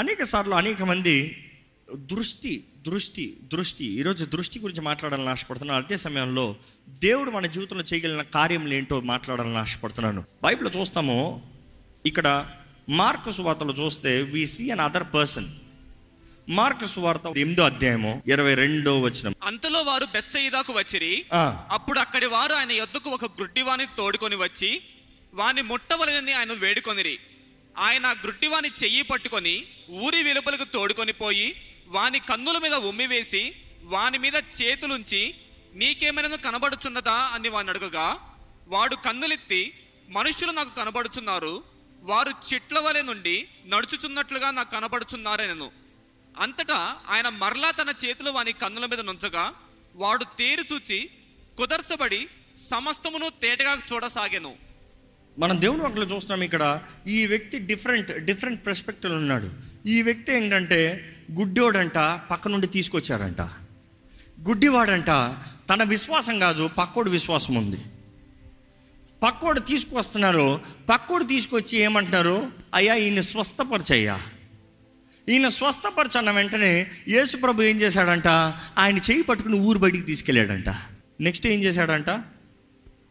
అనేక సార్లు అనేక మంది దృష్టి దృష్టి దృష్టి ఈరోజు దృష్టి గురించి మాట్లాడాలని ఆశపడుతున్నాను. అదే సమయంలో దేవుడు మన జీవితంలో చేయగలిగిన కార్యములు ఏంటో మాట్లాడాలని ఆశపడుతున్నాను. బైబిల్లో చూస్తాము. ఇక్కడ మార్కు సువార్తలో చూస్తే we see another person Mark సువార్త ఎనిమిదో అధ్యాయము ఇరవై రెండో వచనం. అంతలో వారు బెత్సయిదాకు వచ్చిరి. అప్పుడు అక్కడి వారు ఆయన యొద్దకు ఒక గుడ్డివాని తోడుకొని వచ్చి వాని ముట్టవలనని ఆయన వేడుకొనిరి. ఆయన ఆ చెయ్యి పట్టుకొని ఊరి వెలుపలకు తోడుకొని పోయి వాని కన్నుల మీద ఉమ్మివేసి వాని మీద చేతులుంచి నీకేమైనా కనబడుచున్నదా అని వాని అడుగగా వాడు కన్నులెత్తి మనుషులు నాకు కనబడుచున్నారు. వారు చెట్ల వలె నుండి నడుచుచున్నట్లుగా నాకు కనబడుచున్నారనను. అంతటా ఆయన మరలా తన చేతులు వాని కన్నుల మీద నుంచగా వాడు తేరు చూచి కుదర్చబడి సమస్తమును తేటగా చూడసాగాను. మనం దేవుని వాటిలో చూస్తున్నాం ఇక్కడ ఈ వ్యక్తి డిఫరెంట్ డిఫరెంట్ పర్స్పెక్టివ్ ఉన్నాడు. ఈ వ్యక్తి ఏంటంటే గుడ్డోడంట పక్క నుండి తీసుకొచ్చారంట. గుడ్డివాడంట తన విశ్వాసం కాదు పక్కోడు విశ్వాసం ఉంది. పక్కోడు తీసుకొస్తున్నారు పక్కోడు తీసుకొచ్చి ఏమంటున్నారు? అయ్యా ఈయన స్వస్థపరచయ్యా. ఈయన స్వస్థపరచన్న వెంటనే యేసు ప్రభు ఏం చేశాడంట? ఆయన చేయి పట్టుకుని ఊరు బయటికి తీసుకెళ్ళాడంట. నెక్స్ట్ ఏం చేశాడంట?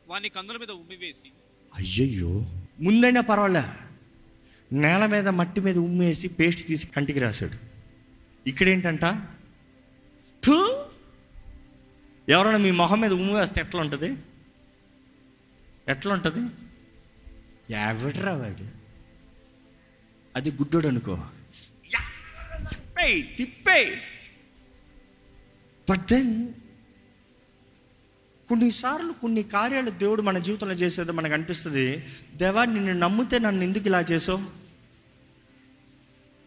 వాని కందుల మీద ఉమ్మివేసి అయ్యయ్యో. ముందైనా పర్వాలే. నేల మీద మట్టి మీద ఉమ్మేసి పేస్ట్ తీసి కంటికి రాశాడు. ఇక్కడేంటంట? థూ! ఎవరైనా మీ మొహం మీద ఉమ్ము వేస్తే ఎట్లా ఉంటుంది ఎట్లా ఉంటుంది ఎవడరా వాడు? అది గుడ్డోడు అనుకో తిప్పేయ్! బట్ దెన్ కొన్నిసార్లు కొన్ని కార్యాలు దేవుడు మన జీవితంలో చేసేది మనకు అనిపిస్తుంది. దేవా నిన్ను నమ్మితే నన్ను ఎందుకు ఇలా చేసావు?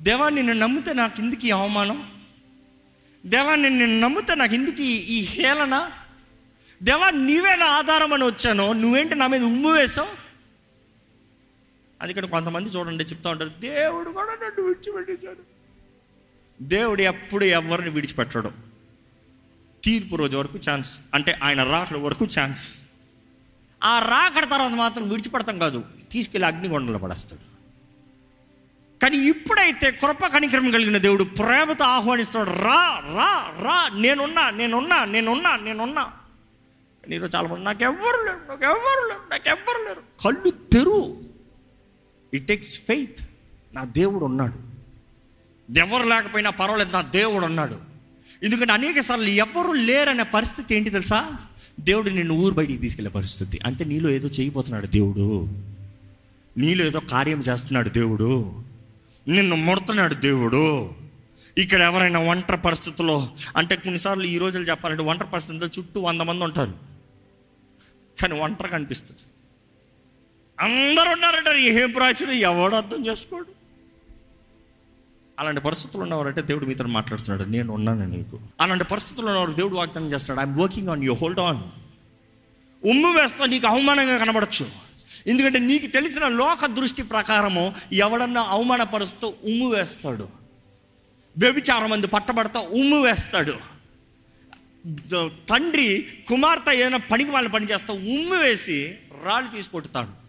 దేవా నిన్ను నమ్మితే నాకు ఎందుకు ఈ అవమానం? దేవా నిన్ను నమ్మితే నాకు ఎందుకు ఈ- హేళన? దేవా నీవే నా ఆధారం అని వచ్చాను? నువ్వేంటి నా మీద ఉమ్ము వేసావు? అది ఇక్కడ కొంతమంది చూడండి చెప్తా ఉంటారు దేవుడు కూడా నన్ను విడిచిపెట్టేశాడు. దేవుడు ఎప్పుడు ఎవరిని విడిచిపెట్టడం. తీర్పు రోజు వరకు ఛాన్స్ అంటే ఆయన రాకడ వరకు ఛాన్స్ ఆ రాకడ తర్వాత మాత్రం విడిచిపెడతాం కాదు. తీసుకెళ్ళి అగ్నిగొండలో పడేస్తాడు. కానీ ఇప్పుడైతే కృప కనికరం కలిగిన దేవుడు ప్రేమతో ఆహ్వానిస్తాడు. రా రా రా నేనున్నా నేనున్నా నేనున్నా నేనున్నా. కానీ చాలామంది చాలా మంది నాకెవ్వరు లేరు నాకెవ్వరు లేరు నాకెవ్వరు లేరు. కళ్ళు తెరు. ఇట్ టేక్స్ ఫెయిత్ నా దేవుడు ఉన్నాడు. ఎవరు లేకపోయినా పర్వాలేదు నా దేవుడు ఉన్నాడు. ఎందుకంటే అనేక సార్లు ఎవరు లేరనే పరిస్థితి ఏంటి తెలుసా? దేవుడు నిన్ను ఊరు బయటికి తీసుకెళ్ళే పరిస్థితి. అంటే నీలో ఏదో చేయబోతున్నాడు దేవుడు. నీలో ఏదో కార్యం చేస్తున్నాడు దేవుడు. నిన్ను ముడుతున్నాడు దేవుడు. ఇక్కడ ఎవరైనా ఒంటరి పరిస్థితుల్లో అంటే కొన్నిసార్లు ఈ రోజులు చెప్పాలంటే ఒంటరి పరిస్థితుల్లో చుట్టూ వంద మంది ఉంటారు. కానీ ఒంటరి కనిపిస్తుంది అందరు ఉన్నారంటారు ఏం ప్రాచుర్యం ఎవడు అర్థం చేసుకోడు? అలాంటి పరిస్థితులు ఉన్నవారంటే దేవుడు మీతో మాట్లాడుతున్నాడు నేను ఉన్నాను నీకు. అలాంటి పరిస్థితుల్లో ఉన్నవారు దేవుడు వాగ్దానం చేస్తున్నాడు I'm working on you hold on ఉమ్ము వేస్తా నీకు అవమానంగా కనబడచ్చు. ఎందుకంటే నీకు తెలిసిన లోక దృష్టి ప్రకారము ఎవడన్నా అవమానపరుస్తూ ఉమ్ము వేస్తాడు. వ్యభిచారం మంది పట్టబడతా ఉమ్ము వేస్తాడు. తండ్రి కుమార్తె ఏదైనా పనికి వాళ్ళని పని చేస్తా ఉమ్ము వేసి రాళ్ళు తీసుకొట్టుతాడు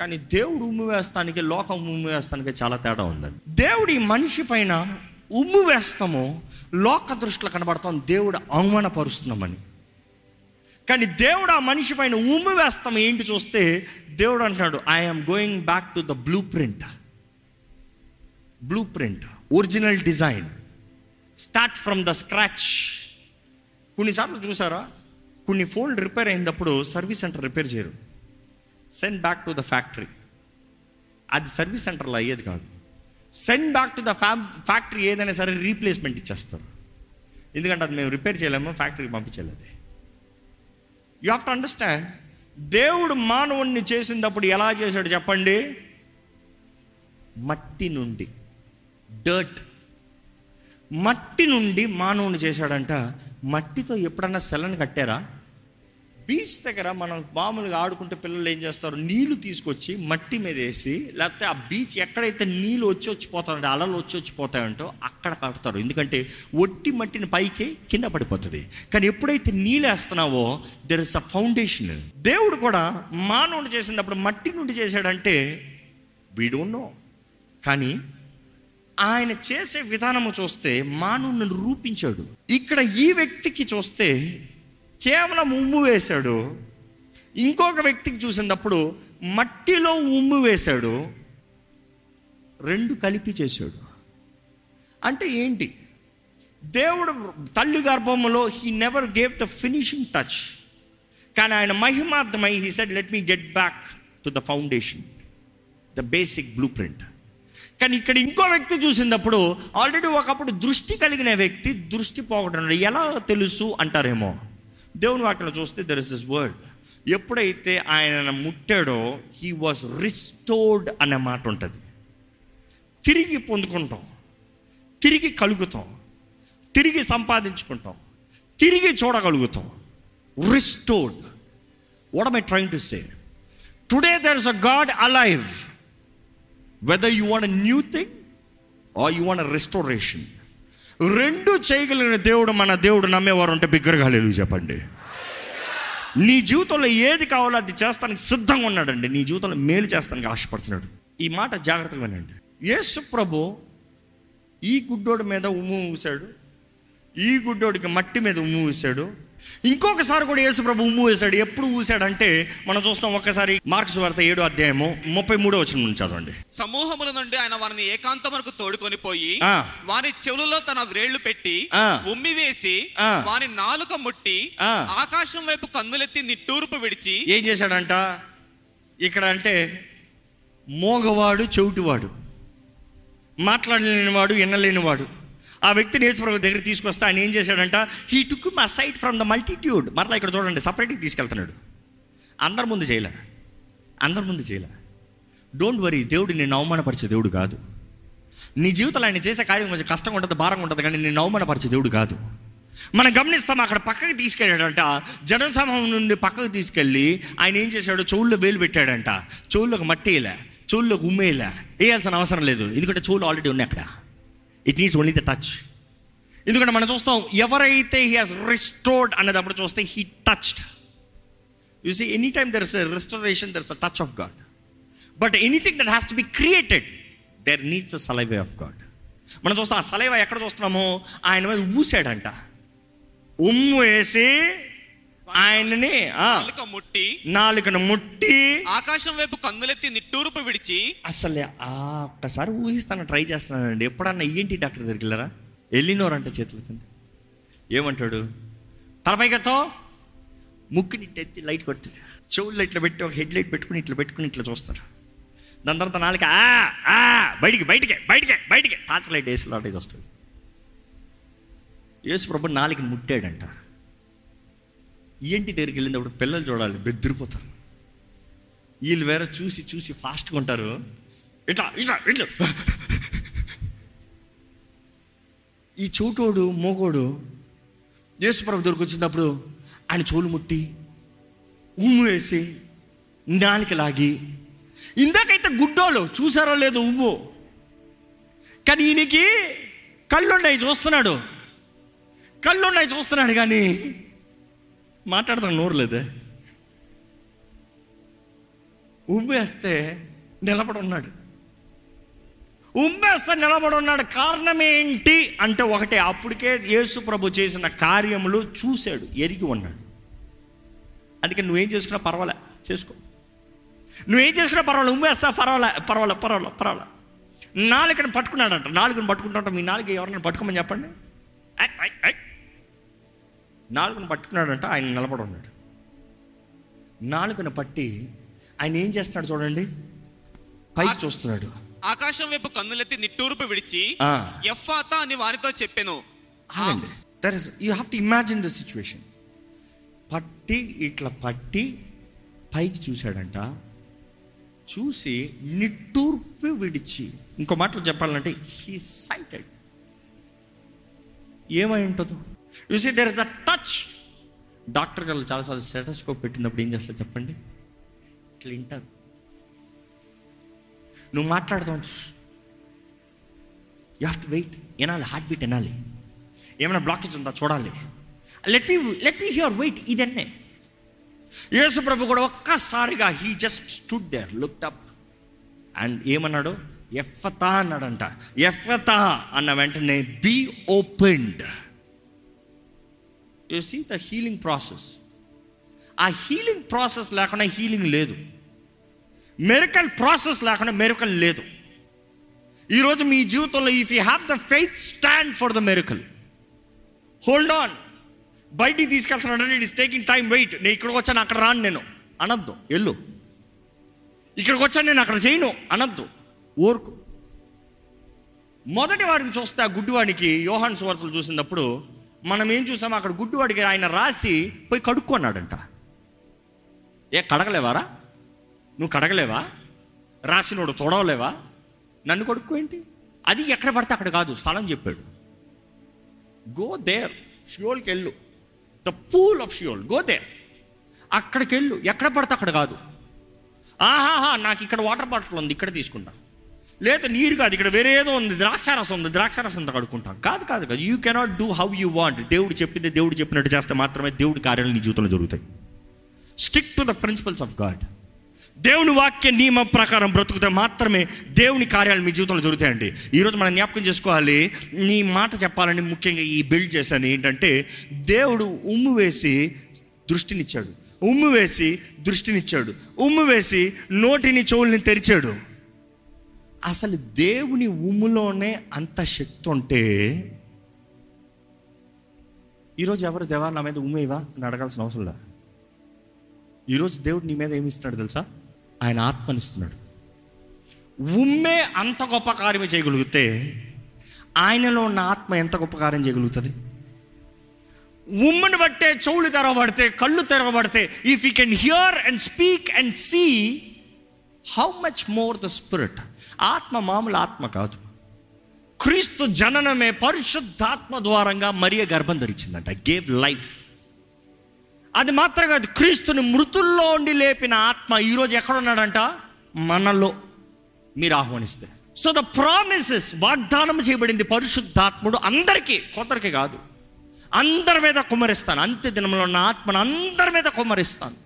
కానీ దేవుడు ఉమ్ము వేస్తానికి లోకం ఉమ్ము వేస్తానికి చాలా తేడా ఉందండి. దేవుడు ఈ మనిషి పైన ఉమ్ము వేస్తాము లోక దృష్టిలో కనబడతాం దేవుడు అవమానపరుస్తున్నామని కానీ దేవుడు ఆ మనిషి పైన ఉమ్ము వేస్తాం ఏంటి చూస్తే దేవుడు అంటున్నాడు I'm going back to the blueprint blueprint original design start from the scratch కొన్నిసార్లు చూసారా? కొన్ని ఫోల్డ్ రిపేర్ అయినప్పుడు సర్వీస్ సెంటర్ రిపేర్ చేయరు. Send back to the factory అది సర్వీస్ సెంటర్లో అయ్యేది కాదు. సెండ్ బ్యాక్ టు ద ఫ్యా ఫ్యాక్టరీ ఏదైనా సరే రీప్లేస్మెంట్ ఇచ్చేస్తారు. ఎందుకంటే అది మేము రిపేర్ చేయలేము ఫ్యాక్టరీకి పంపించలేదు. యూ హ్యావ్ టు అండర్స్టాండ్ దేవుడు మానవుణ్ణి చేసినప్పుడు ఎలా చేశాడు చెప్పండి? మట్టి నుండి డర్ట్ మట్టి నుండి మానవుని చేశాడంట. మట్టితో ఎప్పుడన్నా సెలను కట్టారా? బీచ్ దగ్గర మనం మామూలుగా ఆడుకుంటే పిల్లలు ఏం చేస్తారు? నీళ్ళు తీసుకొచ్చి మట్టి మీద వేసి లేకపోతే ఆ బీచ్ ఎక్కడైతే నీళ్ళు వచ్చి వచ్చిపోతాయంటే అలలు వచ్చి వచ్చిపోతాయంటో అక్కడ కడతారు. ఎందుకంటే ఒట్టి మట్టిని పైకి కింద పడిపోతుంది. కానీ ఎప్పుడైతే నీళ్ళు వేస్తున్నావో దెర్ ఇస్ అ ఫౌండేషన్ దేవుడు కూడా మానవుడు చేసినప్పుడు మట్టి నుండి చేశాడంటే వీడున్నో నో కానీ ఆయన చేసే విధానము చూస్తే మానవుని రూపించాడు. ఇక్కడ ఈ వ్యక్తికి చూస్తే కేవలం ఉమ్ము వేశాడు. ఇంకొక వ్యక్తికి చూసినప్పుడు మట్టిలో ఉమ్ము వేశాడు. రెండు కలిపి చేశాడు. అంటే ఏంటి? దేవుడు తల్లి గర్భములో he never gave the finishing touch కానీ ఆయన మహిమార్థమై he said let me get back to the foundation the basic blueprint కానీ ఇక్కడ ఇంకో వ్యక్తి చూసినప్పుడు ఆల్రెడీ ఒకప్పుడు దృష్టి కలిగిన వ్యక్తి దృష్టి పోగొట్టడం ఎలా తెలుసు అంటారేమో? దేవుని వాక్యలో చూస్తే దర్ ఇస్ దిస్ వర్డ్ ఎప్పుడైతే ఆయన ముట్టాడో హీ వాజ్ రిస్టోర్డ్ అనే మాట ఉంటుంది తిరిగి పొందుకుంటాం తిరిగి కలుగుతాం తిరిగి సంపాదించుకుంటాం తిరిగి చూడగలుగుతాం restored what am I trying to say? Today there is a God alive. Whether you want a new thing or you want a restoration. రెండు చేయగలిగిన దేవుడు మన దేవుడు నమ్మేవారు ఉంటే బిగ్గరగా లేదు చెప్పండి. నీ జీవితంలో ఏది కావాలో అది చేస్తానికి సిద్ధంగా ఉన్నాడండి. నీ జీవితంలో మేలు చేస్తానికి ఆశపడుతున్నాడు. ఈ మాట జాగ్రత్తగా వినండి. యేసు ప్రభు ఈ గుడ్డోడి మీద ఉమ్ము ఊసాడు ఈ గుడ్డోడికి మట్టి మీద ఉమ్ము ఊసాడు ఇంకొకసారి కూడా యేసు ప్రభు ఉమ్ము వేశాడు ఎప్పుడు ఊసాడంటే మనం చూస్తాం ఒక్కసారి మార్క్స్ వార్త ఏడో అధ్యాయము ముప్పై మూడో వచ్చిన నుంచి చదవండి సమూహముల నుండి ఆయన వారిని ఏకాంతమునకు తోడుకొని పోయి. వారి చెవులలో తన వ్రేళ్ళు పెట్టి. ఉమ్మి వేసి. వారి నాలుక ముట్టి. ఆకాశం వైపు కన్నులెత్తి నిట్టూర్పు విడిచి ఏం చేశాడంట ఇక్కడ అంటే మోగవాడు చెవిటివాడు మాట్లాడలేనివాడు వినలేనివాడు ఆ వ్యక్తిని యేసుప్రభు దగ్గర తీసుకొస్తే ఆయన ఏం చేశాడంట హీ టుక్ మా సైట్ ఫ్రమ్ ద మల్టిట్యూడ్ మరలా ఇక్కడ చూడండి సపరేట్గా తీసుకెళ్తున్నాడు. అందరి ముందు చేయలే. అందరి ముందు చేయలే. డోంట్ వరీ దేవుడు నేను అవమానపరిచే దేవుడు కాదు. నీ జీవితంలో ఆయన చేసే కార్యం కొంచెం కష్టంగా ఉంటుంది భారంగా ఉంటుంది కానీ నేను అవమానపరిచే దేవుడు కాదు. మనం గమనిస్తాం అక్కడ పక్కకి తీసుకెళ్ళాడంట. జనసమూహం నుండి పక్కకు తీసుకెళ్ళి ఆయన ఏం చేశాడు? చెవుల్లో వేలు పెట్టాడంట. చెవుల్లోకి మట్టి వేయలే. చెవుల్లోకి ఉమ్మేయలే వేయాల్సిన అవసరం లేదు. ఎందుకంటే చెవులు ఆల్రెడీ ఉన్నాయి అక్కడ. It needs only the touch ఎందుకంటే మనం చూస్తాం ఎవరైతే హీ హాస్ రిస్టోర్డ్ అనేటప్పుడు చూస్తే he touched you see any time there is restoration there is a touch of God but anything that has to be created there needs a saliva of God మనం చూస్తాం ఆ సలైవ ఎక్కడ చూస్తున్నామో ఆయన మీద ఊసాడంట ఉమ్ము వేసి ఆయనని నాలుక ముట్టి నాలుకను ముట్టి ఆకాశం వైపు కన్నులెత్తి నిట్టూర్పు విడిచి అసలే ఆ ఒక్కసారి ఊహిస్తాను ట్రై చేస్తున్నానండి. ఎప్పుడన్నా ఏంటి డాక్టర్ దగ్గరికి వెళ్ళారా? వెళ్ళినోరంట చేతులతో ఏమంటాడు? తలపైకతో ముక్కుని ఎత్తి లైట్ కొడతాడు. చెవుల్లో ఇట్లా పెట్టి ఒక హెడ్ లైట్ పెట్టుకుని ఇట్లా పెట్టుకుని ఇట్లా చూస్తారు దాని తర్వాత నాలుక ఆ ఆ బయటికి బయటికి బయటికి బయటికి. టార్చ్ లైట్ వేసి లాంటి వస్తుంది. యేసు ప్రభు నాలుగు ముట్టాడంట. ఏంటి దగ్గరికి వెళ్ళినప్పుడు పిల్లలు చూడాలి బెదిరిపోతారు. వీళ్ళు వేరే చూసి చూసి ఫాస్ట్గా ఉంటారు. ఇట్లా ఇట్లా ఇట్లా. ఈ చోటోడు మోగోడు యేసుప్రభు దగ్గరకు వచ్చినప్పుడు ఆయన చోలు ముట్టి ఉమ్ము వేసి దానికి లాగి ఇందాకైతే గుడ్డోళ్ళు చూసారో లేదో ఉమ్ము కానీ ఈయనకి కళ్ళున్నాయి చూస్తున్నాడు. కళ్ళున్నాయి చూస్తున్నాడు కానీ మాట్లాడతాను నోరు లేదే ఉమ్మేస్తే నిలబడి ఉన్నాడు ఉమ్మేస్తే నిలబడి ఉన్నాడు కారణం ఏంటి అంటే ఒకటే అప్పటికే యేసు ప్రభు చేసిన కార్యములు చూశాడు ఎరిగి ఉన్నాడు. అందుకే నువ్వేం చేసుకున్నా పర్వాలే చేసుకో. నువ్వేం చేసుకున్నా పర్వాలే ఉమ్మేస్తా పర్వాలే పర్వాలే పర్వాలే పర్వాలే. నాలుకని పట్టుకున్నాడంట నాలుగుని పట్టుకుంటాడంట మీ నాలుగు ఎవరైనా పట్టుకోమని చెప్పండి. నాలుగుని పట్టుకున్నాడంట ఆయన నిలబడి ఉన్నాడు. నాలుగుని పట్టి ఆయన ఏం చేస్తున్నాడు చూడండి? పైకి చూస్తున్నాడు. ఆకాశం వైపు కన్నులెత్తి నిట్టూర్పు విడిచి ఆ. ఎఫ్ఫాతా అని వారితో చెప్పెను. There is you have to imagine the situation పట్టి ఇట్లా పట్టి పైకి చూశాడంట. చూసి నిట్టూర్పు విడిచి ఇంకో మాటలు చెప్పాలంటే హీ సైటెడ్ ఏమై ఉంటుందో? You see there is a touch doctor గారు చాలాసార్లు స్టెటస్కోప్ పెట్టినప్పుడు ఏం చేస్తారు చెప్పండి? ఇట్లా వింటారు. నువ్వు మాట్లాడుతావు యూ హ్యావ్ టు వెయిట్ వినాలి హార్ట్ బీట్ వినాలి. ఏమైనా బ్లాకేజ్ ఉందా? చూడాలి. Let me let me hear wait ఇదన్నే. యేసు ప్రభు కూడా ఒక్కసారిగా he just stood there looked up and ఏమన్నాడు? ఎఫ్ఫతా అన్నాడంట. ఎఫ్ఫతా అన్న వెంటనే be opened you see the healing process ఆ హీలింగ్ ప్రాసెస్ లేకుండా హీలింగ్ లేదు మెరికల్ ప్రాసెస్ లేకుండా మెరికల్ లేదు ఈరోజు మీ జీవితంలో if you have the faith stand for the miracle hold on బయటికి తీసుకెళ్తున్నాడు it is taking time wait నేను ఇక్కడికి వచ్చాను అక్కడ రాను నేను. అనద్దు. ఎల్లు ఇక్కడికి వచ్చాను నేను అక్కడ చేయను. అనద్దు. ఓర్కు మొదటి వాడిని చూస్తే ఆ గుడ్డివాడికి యోహాన్ సువార్తలు చూసినప్పుడు మనం ఏం చూసాం అక్కడ గుడ్డువాడికి ఆయన రాసి పోయి కడుక్కున్నాడంట. ఏ కడగలేవారా? నువ్వు కడగలేవా? రాసినోడు తొడవలేవా? నన్ను కొడుకు ఏంటి? అది ఎక్కడ పడితే అక్కడ కాదు స్థలం చెప్పాడు. గో దేర్ షియోల్కి వెళ్ళు the pool of Sheol go there అక్కడికి వెళ్ళు ఎక్కడ పడితే అక్కడ కాదు. ఆహాహా నాకు ఇక్కడ వాటర్ బాటిల్ ఉంది ఇక్కడ తీసుకుంటా. లేదా నీరు కాదు ఇక్కడ వేరే ఏదో ఉంది ద్రాక్షారసం ఉంది ద్రాక్షారసంతో కడుక్కుంటాం. కాదు కాదు కాదు. You cannot do how you want దేవుడు చెప్పింది దేవుడు చెప్పినట్టు చేస్తే మాత్రమే దేవుడి కార్యాలు నీ జీవితంలో జరుగుతాయి. Stick to the principles of God దేవుని వాక్య నియమం ప్రకారం బ్రతుకుతే మాత్రమే దేవుని కార్యాలు మీ జీవితంలో జరుగుతాయండి. ఈరోజు మనం జ్ఞాపకం చేసుకోవాలి నీ మాట చెప్పాలని ముఖ్యంగా ఈ బిల్డ్ చేశాను ఏంటంటే దేవుడు ఉమ్ము వేసి దృష్టినిచ్చాడు. ఉమ్ము వేసి దృష్టినిచ్చాడు. ఉమ్ము వేసి నోటిని చెవుల్ని తెరిచాడు. అసలు దేవుని ఉమ్ములోనే అంత శక్తి ఉంటే ఈరోజు ఎవరు దేవా నా మీద ఉమ్మేవా అని అడగాల్సిన అవసరం లేదు? ఈరోజు దేవుడు నీ మీద ఏమిస్తున్నాడు తెలుసా? ఆయన ఆత్మనిస్తున్నాడు. ఉమ్మే అంత గొప్ప కార్యం చేయగలిగితే ఆయనలో ఉన్న ఆత్మ ఎంత గొప్ప కార్యం చేయగలుగుతుంది? ఉమ్మని బట్టే చెవులు తెరవబడితే కళ్ళు తెరవబడితే if you can hear and speak and see how much more the spirit ఆత్మ మామూలు ఆత్మ కాదు క్రీస్తు జననమే పరిశుద్ధాత్మ ద్వారంగా మరియ గర్భం ధరించిందంట గేవ్ లైఫ్ అది మాత్రం కాదు క్రీస్తుని మృతుల్లో ఉండి లేపిన ఆత్మ ఈరోజు ఎక్కడున్నాడంట మనలో మీరు ఆహ్వానిస్తే సో ద ప్రామిసెస్ వాగ్దానం చేయబడింది పరిశుద్ధాత్ముడు అందరికీ కొందరికి కాదు అందరి మీద కుమరిస్తాను అంత్య దినంలో ఉన్న ఆత్మను అందరి మీద కుమరిస్తాను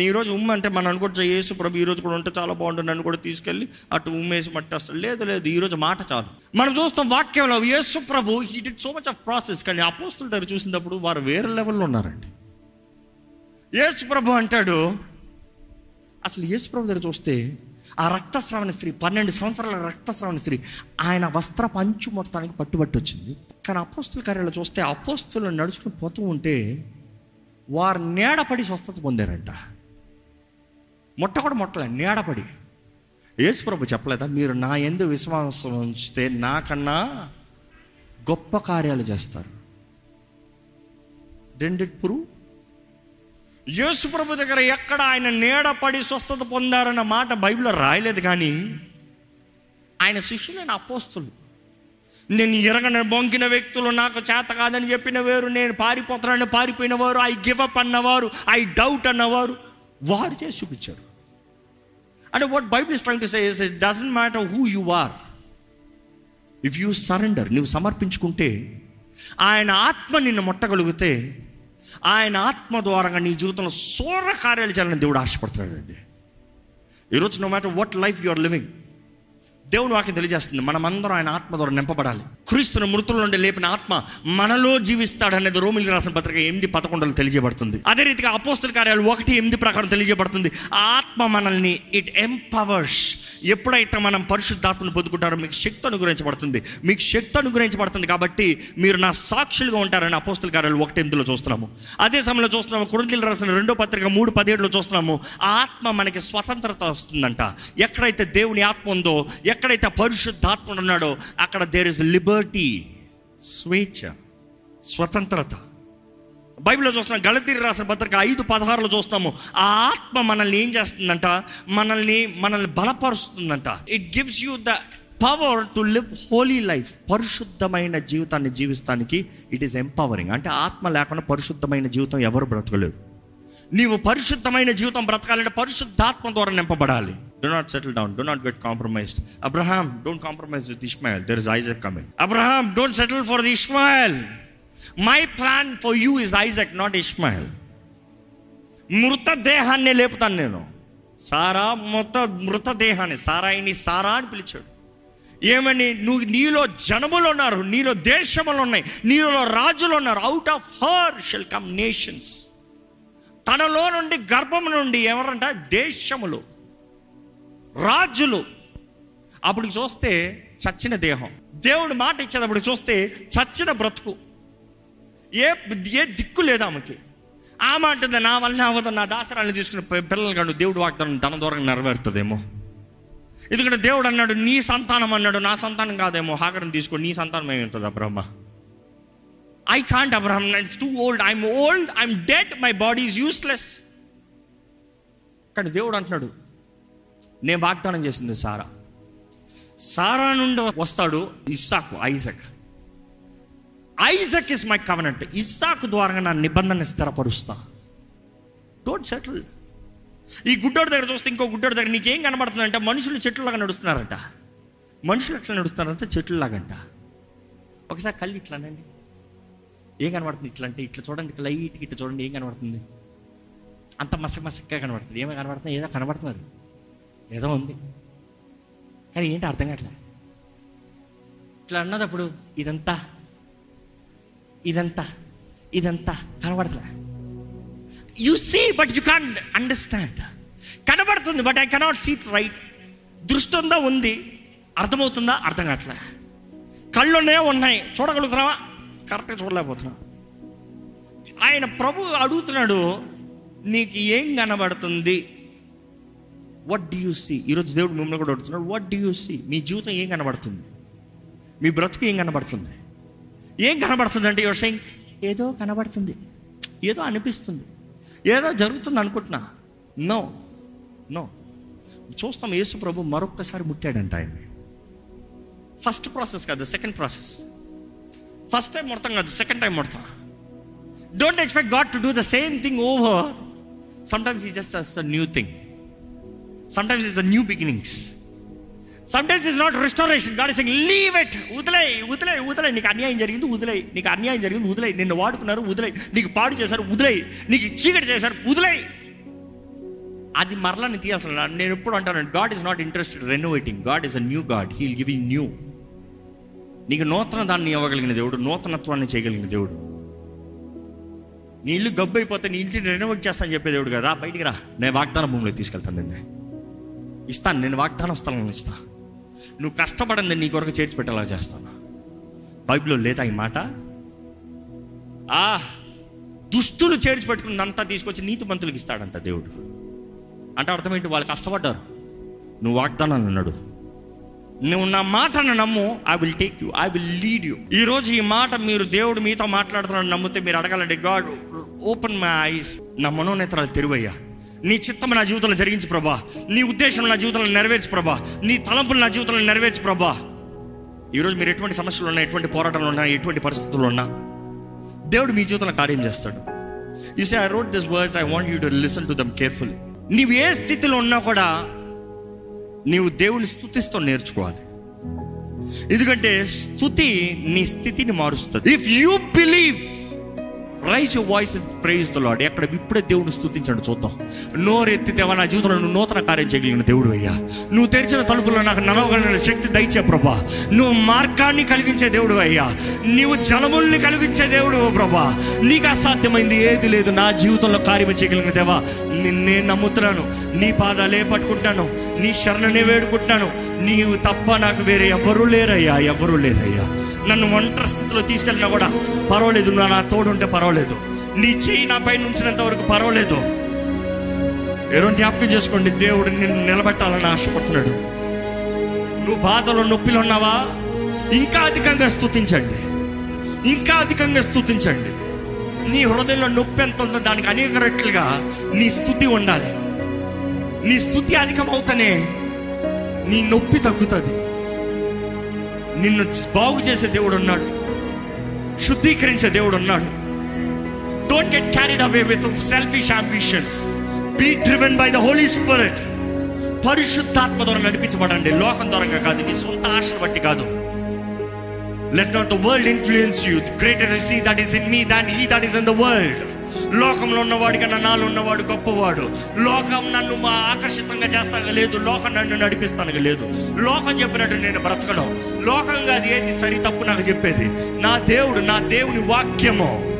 ఈరోజు ఉమ్మ అంటే మనం అనుకోవచ్చు యేసు ప్రభు ఈరోజు కూడా ఉంటే చాలా బాగుంటుంది నన్ను కూడా తీసుకెళ్ళి అటు ఉమ్మేసి మట్టేస్తాడు లేదు లేదు ఈరోజు మాట చాలు. మనం చూస్తాం వాక్యంలో యేసు ప్రభు he did so much of process కానీ అపోస్తుల దగ్గర చూసినప్పుడు వారు వేరే లెవెల్లో ఉన్నారండి. యేసు ప్రభు అంటాడు అసలు యేసు ప్రభు దగ్గర చూస్తే ఆ రక్తస్రావణ స్త్రీ పన్నెండు సంవత్సరాల రక్తస్రావణ స్త్రీ ఆయన వస్త్ర పంచు మొత్తానికి పట్టుబట్టి వచ్చింది. కానీ అపోస్తుల కార్యాలు చూస్తే అపోస్తులు నడుచుకుని పోతూ ఉంటే వారు నేడపడి స్వస్థత పొందారంట. మొట్ట కూడా మొట్టలే నీడపడి. యేసుప్రభు చెప్పలేదా? మీరు నా ఎందు విశ్వాసం ఉంచితే నాకన్నా గొప్ప కార్యాలు చేస్తారు. డెండెడ్ ప్రూవ్ యేసుప్రభు దగ్గర ఎక్కడ ఆయన నీడపడి స్వస్థత పొందారన్న మాట బైబిల్లో రాయలేదు కానీ ఆయన శిష్యులైన అపోస్తులు నేను ఎరగన బొంకిన వ్యక్తులు నాకు చేత కాదని చెప్పిన వారు నేను పారిపోతున్నాను పారిపోయిన వారు ఐ గివ్ అప్ అన్నవారు ఐ డౌట్ అన్నవారు వారు చేసి చూపించారు అంటే what Bible is trying to say it doesn't matter who you are if you surrender నువ్వు సమర్పించుకుంటే ఆయన ఆత్మ నిన్ను ముట్టగలిగితే ఆయన ఆత్మ ద్వారంగా నీ జీవితంలో సూర కార్యాలు చేయాలని దేవుడు ఆశపడుతున్నాడండి. ఈరోజు no matter what life you are living దేవుడు వాకి తెలియజేస్తుంది మనమందరం ఆయన ఆత్మ ద్వారా నింపబడాలి. క్రీస్తును మృతుల నుండి లేపిన ఆత్మ మనలో జీవిస్తాడనేది రోమిలి రాసిన పత్రిక ఎనిమిది పదకొండలు తెలియజేయబడుతుంది. అదే రీతిగా అపోస్తుల కార్యాలు ఒకటి ఎనిమిది ప్రకారం తెలియజేయబడుతుంది. ఆత్మ మనల్ని ఇట్ ఎంపవర్స్ ఎప్పుడైతే మనం పరిశుద్ధాత్మను పొందుకుంటారో మీకు శక్తి అనుగ్రహించబడుతుంది. మీకు శక్తి అనుగ్రహించబడుతుంది కాబట్టి మీరు నా సాక్షులుగా ఉంటారని అపోస్తుల కార్యాలు ఒకటి ఎనిమిదిలో చూస్తున్నాము. అదే సమయంలో చూస్తున్నాము కురుందిలు రాసిన రెండో పత్రిక మూడు పదిహేడులో చూస్తున్నాము ఆత్మ మనకి స్వతంత్రత వస్తుందంట. ఎక్కడైతే దేవుని ఆత్మ ఉందో ఎక్కడైతే పరిశుద్ధాత్మ ఉన్నాడో అక్కడ దేర్ ఇస్ లిబర్టీ స్వేచ్ఛ స్వతంత్రత. బైబిల్లో చూస్తున్నాం గళతీరి రాసిన పత్రిక ఐదు పదహారులో చూస్తాము ఆ ఆత్మ మనల్ని ఏం చేస్తుందంట? మనల్ని మనల్ని బలపరుస్తుందంట. It gives you the power to live holy life పరిశుద్ధమైన జీవితాన్ని జీవిస్తానికి ఇట్ ఈస్ ఎంపవరింగ్ అంటే ఆత్మ లేకుండా పరిశుద్ధమైన జీవితం ఎవరు బ్రతకలేరు. నీవు పరిశుద్ధమైన జీవితం బ్రతకాలంటే పరిశుద్ధాత్మ ద్వారా నింపబడాలి. Do not settle down do not get compromised Abraham don't compromise with Ishmael there is Isaac coming Abraham don't settle for the Ishmael my plan for you is Isaac not Ishmael మృత దేహాన్ని లేపుతాను నేను. సారా మొత్త మృతదేహాన్ని సారాయిని సారా అని పిలిచాడు. ఏమని? నువ్వు నీలో జనములు ఉన్నారు నీలో దేశములు ఉన్నాయి నీలో రాజులు ఉన్నారు. Out of her shell come nations తనలో నుండి గర్భం నుండి ఎవరంట? దేశములు. రాజులు. అప్పుడు చూస్తే చచ్చిన దేహం. దేవుడు మాట ఇచ్చేది అప్పుడు చూస్తే చచ్చిన బ్రతుకు. ఏ ఏ దిక్కు లేదు ఆమెకి. ఆ మాట నా వల్ల అవ్వదు నా దాసరాన్ని తీసుకుని పిల్లలు కాదు దేవుడు వాగ్దానం తన దూరంగా నెరవేరుతుందేమో. ఎందుకంటే దేవుడు అన్నాడు నీ సంతానం అన్నాడు నా సంతానం కాదేమో హాగరం తీసుకో నీ సంతానం ఏమి Abraham I can't Abraham it's too old I'm old I'm dead my body is useless కానీ దేవుడు అంటున్నాడు నేను వాగ్దానం చేసింది సారా. సారా నుండి వస్తాడు ఇస్సాకు Isaac. Isaac is my covenant ఇస్సాకు ద్వారా నా నిబంధన స్థిరపరుస్తా. డోంట్ సెటిల్ ఈ గుడ్డోడి దగ్గర చూస్తే ఇంకో గుడ్డోడి దగ్గర నీకేం కనబడుతుందంటే మనుషులు చెట్లలాగా నడుస్తున్నారంట. మనుషులు ఎట్లా నడుస్తున్నారంటే చెట్లలాగంట ఒకసారి కళ్ళు ఇట్లానండి. ఏం కనబడుతుంది ఇట్లా అంటే ఇట్లా చూడండి లైట్ ఇట్లా చూడండి ఏం కనబడుతుంది? అంత మసక మసక్గా కనబడుతుంది. ఏమో కనబడుతుంది ఏదో కనబడుతున్నారు. ఏదో ఉంది. కానీ ఏంటి అర్థం కావట్లే? ఇట్లా అన్నదప్పుడు ఇదంతా ఇదంతా ఇదంతా కనబడట్లే you see but you can understand కనబడుతుంది but I cannot see right దృష్టి ఉందా ఉంది అర్థమవుతుందా అర్థం కావట్లే? కళ్ళునే ఉన్నాయి? చూడగలుగుతున్నావా? కరెక్ట్గా చూడలేకపోతున్నా. ఆయన ప్రభు అడుగుతున్నాడు నీకు ఏం కనబడుతుంది? వాట్ డి యూ సీ ఈరోజు దేవుడు మిమ్మల్ని కూడా అడుగుతున్నాడు వాట్ డి యూ సీ మీ జీవితం ఏం కనబడుతుంది? మీ బ్రతుకు ఏం కనబడుతుంది? ఏం కనబడుతుంది అంటే యువర్ ఏదో కనబడుతుంది. ఏదో అనిపిస్తుంది. ఏదో జరుగుతుంది అనుకుంటున్నా. నో నో చూస్తాం యేసు ప్రభు మరొక్కసారి ముట్టాడంట ఆయన్ని. ఫస్ట్ ప్రాసెస్ కాదు సెకండ్ ప్రాసెస్ ఫస్ట్ టైం ముడతాం కాదు second time ముడతాం don't expect God to do the same thing over sometimes is just a new thing sometimes is a new beginnings sometimes is not restoration God is leave it వదిలే వదిలే వదిలే నీకు అన్యాయం జరిగింది వదిలే నీకు అన్యాయం జరిగింది వదిలే నిన్ను వాడుకున్నారు వదిలే నీకు పాడు చేశారు వదిలే నీకు చీకటి చేశారు వదిలే అది మరలా నేను తీయాల్సిన నేను ఎప్పుడు అంటాను God is not interested renovating God is a new God heal give new నీకు నూతన దాన్ని ఇవ్వగలిగిన దేవుడు నూతనత్వాన్ని చేయగలిగిన దేవుడు. నీ ఇల్లు గబ్బు అయిపోతే నీ ఇంటిని రెనోవేట్ చేస్తాను చెప్పే దేవుడు కదా. బయటికి రా. నేను వాగ్దాన భూమిలో తీసుకెళ్తాను నిన్ను. ఇస్తాను నేను వాగ్దానం స్థలంలో ఇస్తాను నువ్వు కష్టపడింది నీ కొరకు చేర్చి పెట్టేలా చేస్తాను. బైబిల్లో లేదా ఈ మాట. ఆ దుష్టులు చేర్చి పెట్టుకున్నంతా తీసుకొచ్చి నీతి మంతులకు ఇస్తాడంట దేవుడు. అంటే అర్థమేంటి వాళ్ళు కష్టపడ్డారు. నువ్వు వాగ్దానాన్ని అన్నాడు నువ్వు నా మాటను నమ్ము I will take you I will lead you ఈ రోజు ఈ మాట మీరు దేవుడు మీతో మాట్లాడుతున్నాడు నమ్మితే మీరు అడగాలండి గాడ్ ఓపెన్ మై ఐస్ నా మనోనేత్రాలు తెరువయ్యా. నీ చిత్తం నా జీవితంలో జరిగించి ప్రభా. నీ ఉద్దేశం నా జీవితంలో నెరవేర్చు ప్రభా. నీ తలంపులు నా జీవితంలో నెరవేర్చు ప్రభా. ఈరోజు మీరు ఎటువంటి సమస్యలు ఉన్నా ఎటువంటి పోరాటాలు ఉన్నా ఎటువంటి పరిస్థితులు ఉన్నా దేవుడు మీ జీవితంలో కార్యం చేస్తాడు. You say I wrote this words I want you to listen to them carefully నీవు ఏ స్థితిలో ఉన్నా కూడా నీవు దేవుని స్థుతిస్తూ నేర్చుకోవాలి ఎందుకంటే స్థుతి నీ స్థితిని మారుస్తుంది. If you believe raise voice praise the Lord ఎక్కడ ఇప్పుడే దేవుని స్థుతించండి చూద్దాం. నోరెత్తి దేవా నా జీవితంలో నువ్వు నూతన కార్యం చేయగలిగిన దేవుడు అయ్యా. నువ్వు తెరిచిన తలుపులో నాకు నలవగలిగిన శక్తి దయచే ప్రభా. నువ్వు మార్గాన్ని కలిగించే దేవుడు అయ్యా. నీవు జలముల్ని కలిగించే దేవుడు ప్రభా. నీకు అసాధ్యమైంది ఏది లేదు. నా జీవితంలో కార్యం చేయగలిగిన దేవా నిన్నే నమ్ముతున్నాను. నీ పాదాలే పట్టుకుంటాను నీ శరణనే వేడుకుంటున్నాను. నీవు తప్ప నాకు వేరే ఎవరు లేరయ్యా ఎవరు లేరయ్యా. నన్ను ఒంటరి స్థితిలో తీసుకెళ్ళినా కూడా పర్వాలేదు. నువ్వు నా తోడుంటే పర్వాలేదు. నీ చేయి నా పైన ఉంచినంత వరకు పర్వాలేదు. ఎవరో జ్ఞాపకం చేసుకోండి దేవుడు నిన్ను నిలబెట్టాలని ఆశపడుతున్నాడు. నువ్వు బాధలో నొప్పిలో ఉన్నావా? ఇంకా అధికంగా స్తుతించండి. ఇంకా అధికంగా స్తుతించండి. నీ హృదయంలో నొప్పి ఎంత ఉందో దానికి అనేక రెట్లుగా నీ స్థుతి ఉండాలి. నీ స్థుతి అధికమవుతనే నీ నొప్పి తగ్గుతుంది. నిన్ను బాగు చేసే దేవుడు ఉన్నాడు. శుద్ధీకరించే దేవుడు ఉన్నాడు. Don't get carried away with selfish ambitions be driven by the Holy Spirit పరిశుద్ధాత్మ ద్వారా నడిపించబడండి. లోకం ద్వారా కాదు నీ సొంత ఆశను బట్టి కాదు. Let not the world influence you greater see that is in me than he that is in the world లోకంలో ఉన్నవాడి కన్నా నాలో ఉన్నవాడు గొప్పవాడు. లోకం నన్ను మా ఆకర్షితంగా చేస్తాను లేదు. లోకం నన్ను నడిపిస్తాను లేదు. లోకం చెప్పినట్టు నేను బ్రతకడం లోకంగా అది ఏది సరి తప్పు నాకు చెప్పేది. నా దేవుడు నా దేవుని వాక్యము.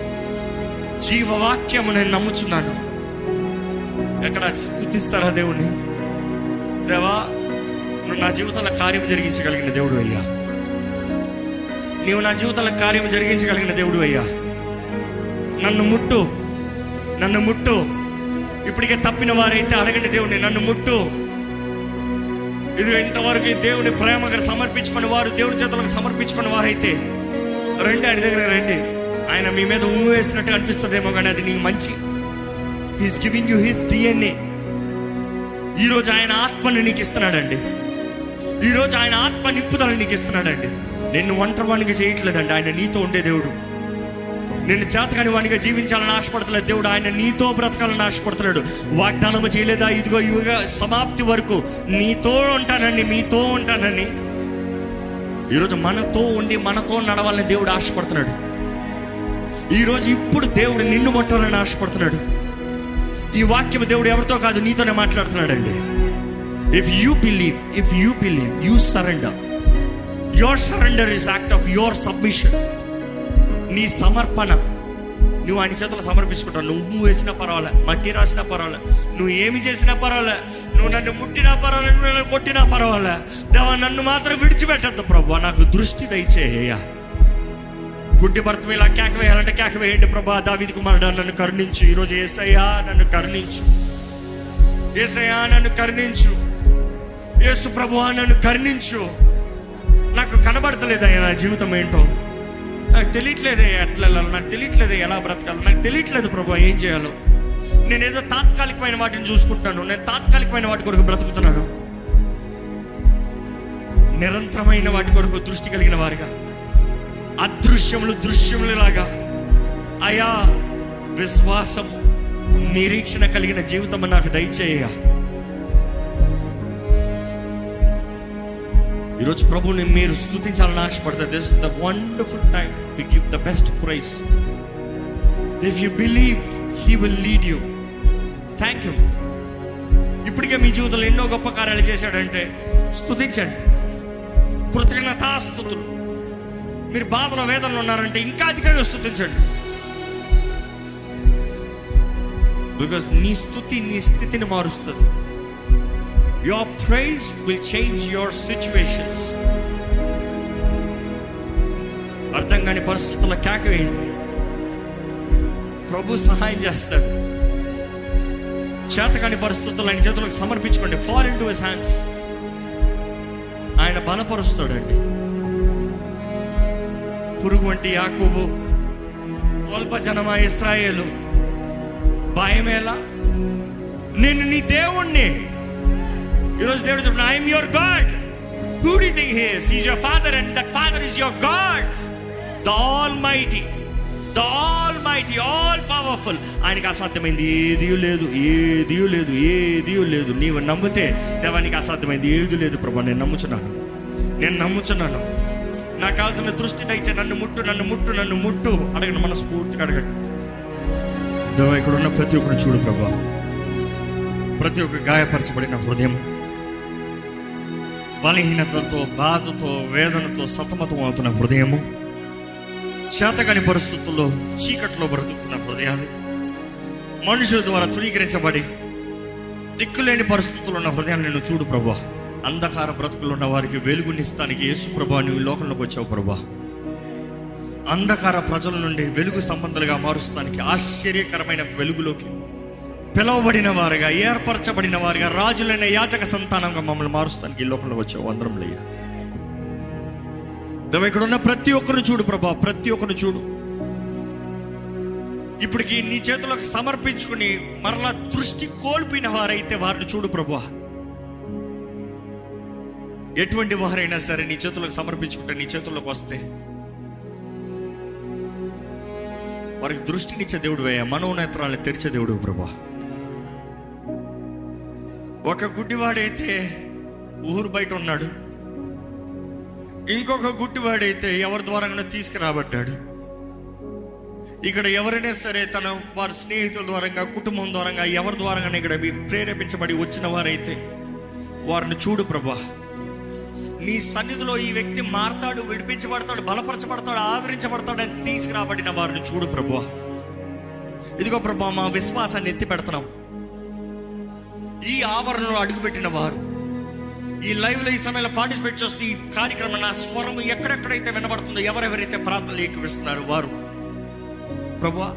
జీవవాక్యము నేను నమ్ముచున్నాను. ఎక్కడ స్థుతిస్తారా దేవుణ్ణి? దేవా నువ్వు నా జీవితంలో కార్యం జరిగించగలిగిన దేవుడు అయ్యా. నీవు నా జీవితంలో కార్యం జరిగించగలిగిన దేవుడు అయ్యా. నన్ను ముట్టు నన్ను ముట్టు. ఇప్పటికే తప్పిన వారైతే అడగండి దేవుని నన్ను ముట్టు. ఇది ఇంతవరకు ఈ దేవుని ప్రేమగా సమర్పించుకుని వారు దేవుని చేతులకు సమర్పించుకున్న వారైతే రండి ఆయన దగ్గర రండి. ఆయన మీ మీద ఊ వేసినట్టు అనిపిస్తుందేమో కానీ అది నీకు మంచి. He's giving you his DNA ఈరోజు ఆయన ఆత్మని నీకు ఇస్తున్నాడండి. ఈరోజు ఆయన ఆత్మ నింపుదల నీకు ఇస్తున్నాడండి. నిన్ను ఒంటరివాణిగా చేయట్లేదండి. ఆయన నీతో ఉండే దేవుడు. నిన్ను చేతకాని వాడిగా జీవించాలని ఆశపడతలేదు. దేవుడు ఆయన నీతో బ్రతకాలని ఆశపడుతున్నాడు. వాగ్దానం చేయలేదా? ఇదిగో యుగ సమాప్తి వరకు నీతో ఉంటానని మీతో ఉంటానని. ఈరోజు మనతో ఉండి మనతో నడవాలని దేవుడు ఆశపడుతున్నాడు. ఈరోజు ఇప్పుడు దేవుడు నిన్ను ముట్టాలని ఆశపడుతున్నాడు. ఈ వాక్యం దేవుడు ఎవరితో కాదు నీతోనే మాట్లాడుతున్నాడండి. If you believe if you believe you surrender your surrender is act of your submission నీ సమర్పణ. నువ్వు ఆయన చేతులు సమర్పించుకుంటావు. నువ్వు వేసినా పర్వాలే మట్టి రాసినా పర్వాలే నువ్వు ఏమి చేసినా పర్వాలే నువ్వు నన్ను ముట్టినా పర్వాలే నువ్వు నన్ను కొట్టినా పర్వాలే. దేవా నన్ను మాత్రం విడిచిపెట్టద్దు ప్రభు. నాకు దృష్టి దయచేయ. గుడ్డి భర్త ఇలా కేక వేయాలంటే కేక వేయండి ప్రభా. దావిది కుమారుడు నన్ను కరుణించు. ఈరోజు ఏసయ్యా నన్ను కరుణించు. ఏసయ్యా నన్ను కరుణించు. యేసు ప్రభువా నన్ను కరుణించు. నాకు కనబడతలేదయ్యా నా జీవితం ఏంటో. నాకు తెలియట్లేదే ఎట్లా వెళ్ళాలో నాకు తెలియట్లేదే ఎలా బ్రతకాలో. నాకు తెలియట్లేదు ప్రభు ఏం చేయాలో. నేను ఏదో తాత్కాలికమైన వాటిని చూసుకుంటాను నేను తాత్కాలికమైన వాటి కొరకు బ్రతుకుతున్నాను. నిరంతరమైన వాటి కొరకు దృష్టి కలిగిన వారిగా. అదృశ్యములు దృశ్యములలాగా. అయా విశ్వాసం నిరీక్షణ కలిగిన జీవితం నాకు దయచేయ ఈరోజు ప్రభుని మీరు స్థుతించాలని ఆశపడతారు. This the wonderful time to give the best praise if you believe he will lead you thank you ఇప్పటికే మీ జీవితంలో ఎన్నో గొప్ప కార్యాలు చేశాడంటే స్థుతించండి కృతజ్ఞతాస్తుతులు మీరు బాధలో వేదనలు ఉన్నారంటే ఇంకా అధికంగా స్థుతించండి బికాస్ నీ స్థుతి నీ స్థితిని మారుస్తుంది. Your praise will change your situations అర్థం కాని పరిస్థితుల కేక వేయండి ప్రభు సహాయం చేస్తాడు. చేతకాని పరిస్థితులు ఆయన చేతులకు సమర్పించుకోండి. Fall in to his hands ఆయన బలపరుస్తాడండి. పురుగు వంటి యాకూబు స్వల్ప జనమా ఇస్రాయేలు భయమేలా నేను నీ దేవుణ్ణి. ఈరోజు దేవుడు చెప్పిన I'm your God who the thing his is your father and that father is your God the almighty the almighty all powerful ఆయనకి అసాధ్యమైంది ఏది లేదు ఏది లేదు ఏది లేదు. నీవు నమ్మితే దేవానికి అసాధ్యమైంది ఏది లేదు ప్రభా. నేను నమ్ముచున్నాను. నేను నమ్ముచున్నాను. నాకు కావాల్సిన దృష్టి దయచే నన్ను ముట్టు నన్ను ముట్టు నన్ను ముట్టు అడగండి మన స్ఫూర్తిగా అడగండి. దేవా ఇక్కడ ఉన్న ప్రతి ఒక్కరు చూడు ప్రభా. ప్రతి ఒక్క గాయపరచబడిన హృదయం. బలహీనతతో బాధతో వేదనతో సతమతం అవుతున్న హృదయము. చేతకాని పరిస్థితుల్లో చీకట్లో బ్రతుకుతున్న హృదయాలు. మనుషుల ద్వారా తృణీకరించబడి దిక్కులేని పరిస్థితుల్లో ఉన్న హృదయాన్ని నేను చూడు ప్రభా. అంధకార బ్రతుకులు ఉన్న వారికి వెలుగునిస్తానికి యేసు ప్రభా నువ్వు ఈ లోకంలోకి వచ్చావు ప్రభా. అంధకార ప్రజల నుండి వెలుగు సంబంధాలుగా మారుస్తానికి ఆశ్చర్యకరమైన వెలుగులోకి పిలువబడిన వారుగా ఏర్పరచబడిన వారుగా రాజులైన యాచక సంతానంగా మమ్మల్ని మారుస్తానికి లోకంలోకి వచ్చావు. అందరం లేయా. దేవ ఇక్కడ ఉన్న ప్రతి ఒక్కరిని చూడు ప్రభా ప్రతి ఒక్కరిని చూడు. ఇప్పటికి నీ చేతులకు సమర్పించుకుని మరలా దృష్టి కోల్పోయిన వారైతే వారిని చూడు ప్రభా. ఎటువంటి వారైనా సరే నీ చేతులకు సమర్పించుకుంటే నీ చేతుల్లోకి వస్తే వారికి దృష్టినిచ్చే దేవుడు వేయ మనోనేత్రాలను తెరిచే దేవుడు ప్రభా. ఒక గుడ్డివాడైతే ఊరు బయట ఉన్నాడు. ఇంకొక గుడ్డివాడైతే ఎవరి ద్వారా తీసుకురాబట్టాడు. ఇక్కడ ఎవరైనా సరే తన వారి స్నేహితుల ద్వారంగా కుటుంబం ద్వారంగా ఎవరి ద్వారంగా ఇక్కడ ప్రేరేపించబడి వచ్చిన వారైతే వారిని చూడు ప్రభా. నీ సన్నిధిలో ఈ వ్యక్తి మారతాడు విడిపించబడతాడు బలపరచబడతాడు ఆదరించబడతాడు అని తీసుకురాబడిన వారిని చూడు ప్రభు ఇదిగో ప్రభు మా విశ్వాసాన్ని ఎత్తి పెడుతున్నాం ఈ ఆవరణలో అడుగుపెట్టిన వారు ఈ లైవ్లో ఈ సమయంలో పార్టిసిపేట్ చేస్తూ ఈ కార్యక్రమం నా స్వరం ఎక్కడెక్కడైతే వినబడుతుందో ఎవరెవరైతే ప్రార్థనలు ఏకవిస్తున్నారు వారు. ప్రభా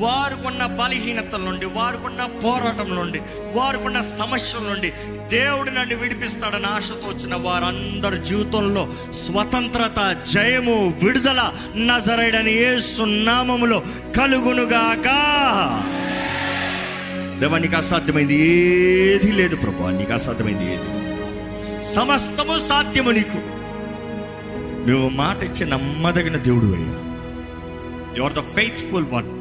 వారుకున్న బలహీనతల నుండి వారుకున్న పోరాటం నుండి వారుకున్న సమస్యల నుండి దేవుడు నన్ను విడిపిస్తాడని ఆశతో వచ్చిన వారందరి జీవితంలో స్వతంత్రత జయము విడుదల నజరైడని ఏ సున్నామములో కలుగునుగాక. దేవా నీకు అసాధ్యమైంది ఏది లేదు ప్రభు నీకు అసాధ్యమైంది ఏది సమస్తము సాధ్యము నీకు. నువ్వు మాట ఇచ్చి నమ్మదగిన దేవుడు అయ్యా. You are the faithful one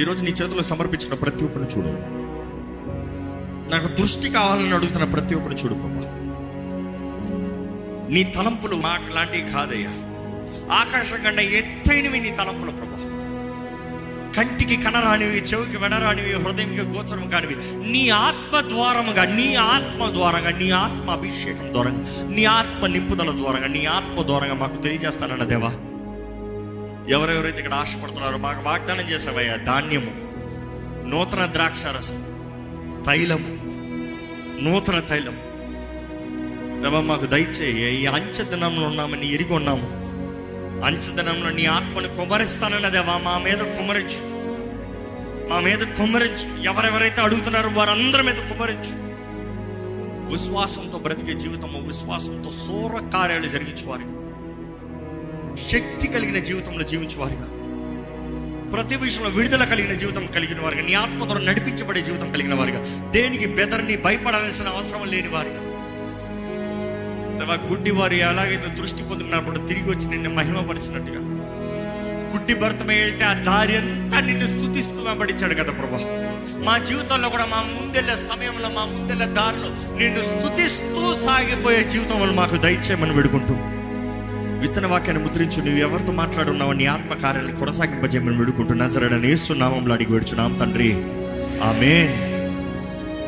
ఈరోజు నీ చేతిలో సమర్పించిన ప్రతి ఒక్కరిని చూడు. నాకు దృష్టి కావాలని అడుగుతున్న ప్రతి ఒక్కరిని చూడు ప్రభా. నీ తలంపులు మాకు లాంటివి కాదయ్యా. ఆకాశం కన్నా ఎత్తైనవి నీ తలంపులు ప్రభా. కంటికి కనరానివి చెవికి వెనరానివి హృదయంకి గోచరం కానివి నీ ఆత్మ ద్వారముగా నీ ఆత్మ ద్వారంగా నీ ఆత్మ అభిషేకం ద్వారంగా నీ ఆత్మ నింపుదల ద్వారంగా నీ ఆత్మ ద్వారంగా మాకు తెలియజేస్తానన్న దేవా. ఎవరెవరైతే ఇక్కడ ఆశపడుతున్నారో మాకు వాగ్దానం చేసావయ్యా ధాన్యము నూతన ద్రాక్షారసం తైలము నూతన తైలం దేవా మాకు దయచేయి ఈ అంచెదినంలో ఉన్నామని ఎరిగి ఉన్నాము. అంచెదినంలో నీ ఆత్మను కుమరిస్తానన్న దేవా మా మీద కుమరించు. మా మీద కుమరించు. ఎవరెవరైతే అడుగుతున్నారో వారందరి మీద కుమరించు. విశ్వాసంతో బ్రతికే జీవితము విశ్వాసంతో సూర కార్యాలు జరిగించేవారిగా శక్తి కలిగిన జీవితంలో జీవించేవారిగా. ప్రతి విషయంలో విడుదల కలిగిన జీవితం కలిగిన వారుగా నీ ఆత్మతో నడిపించబడే జీవితం కలిగిన వారిగా దేనికి బెదర్ని భయపడాల్సిన అవసరం లేని వారుగా గుడ్డి వారు ఎలాగైతే దృష్టి పొందుకున్నప్పుడు తిరిగి వచ్చి నిన్ను మహిమపరిచినట్టుగా. గుడ్డి భర్తమే అయితే ఆ దారి అంతా నిన్ను స్థుతిస్తూ వెంబడించాడు కదా ప్రభా. మా జీవితంలో కూడా మా ముందెళ్ళే సమయంలో మా ముందెళ్ళే దారిలో నిన్ను స్థుతిస్తూ సాగిపోయే జీవితం మాకు దయచేయమని వేడుకుంటూ విత్తన వాక్యాన్ని ముద్రించు. నువ్వు ఎవరితో మాట్లాడున్నావు నీ ఆత్మ కార్యాన్ని కొనసాగింపజేయమని వేడుకుంటూ నజరడని ఏస్తున్నామంలో అడిగి వేడుచున్నాం తండ్రి. ఆమెన్.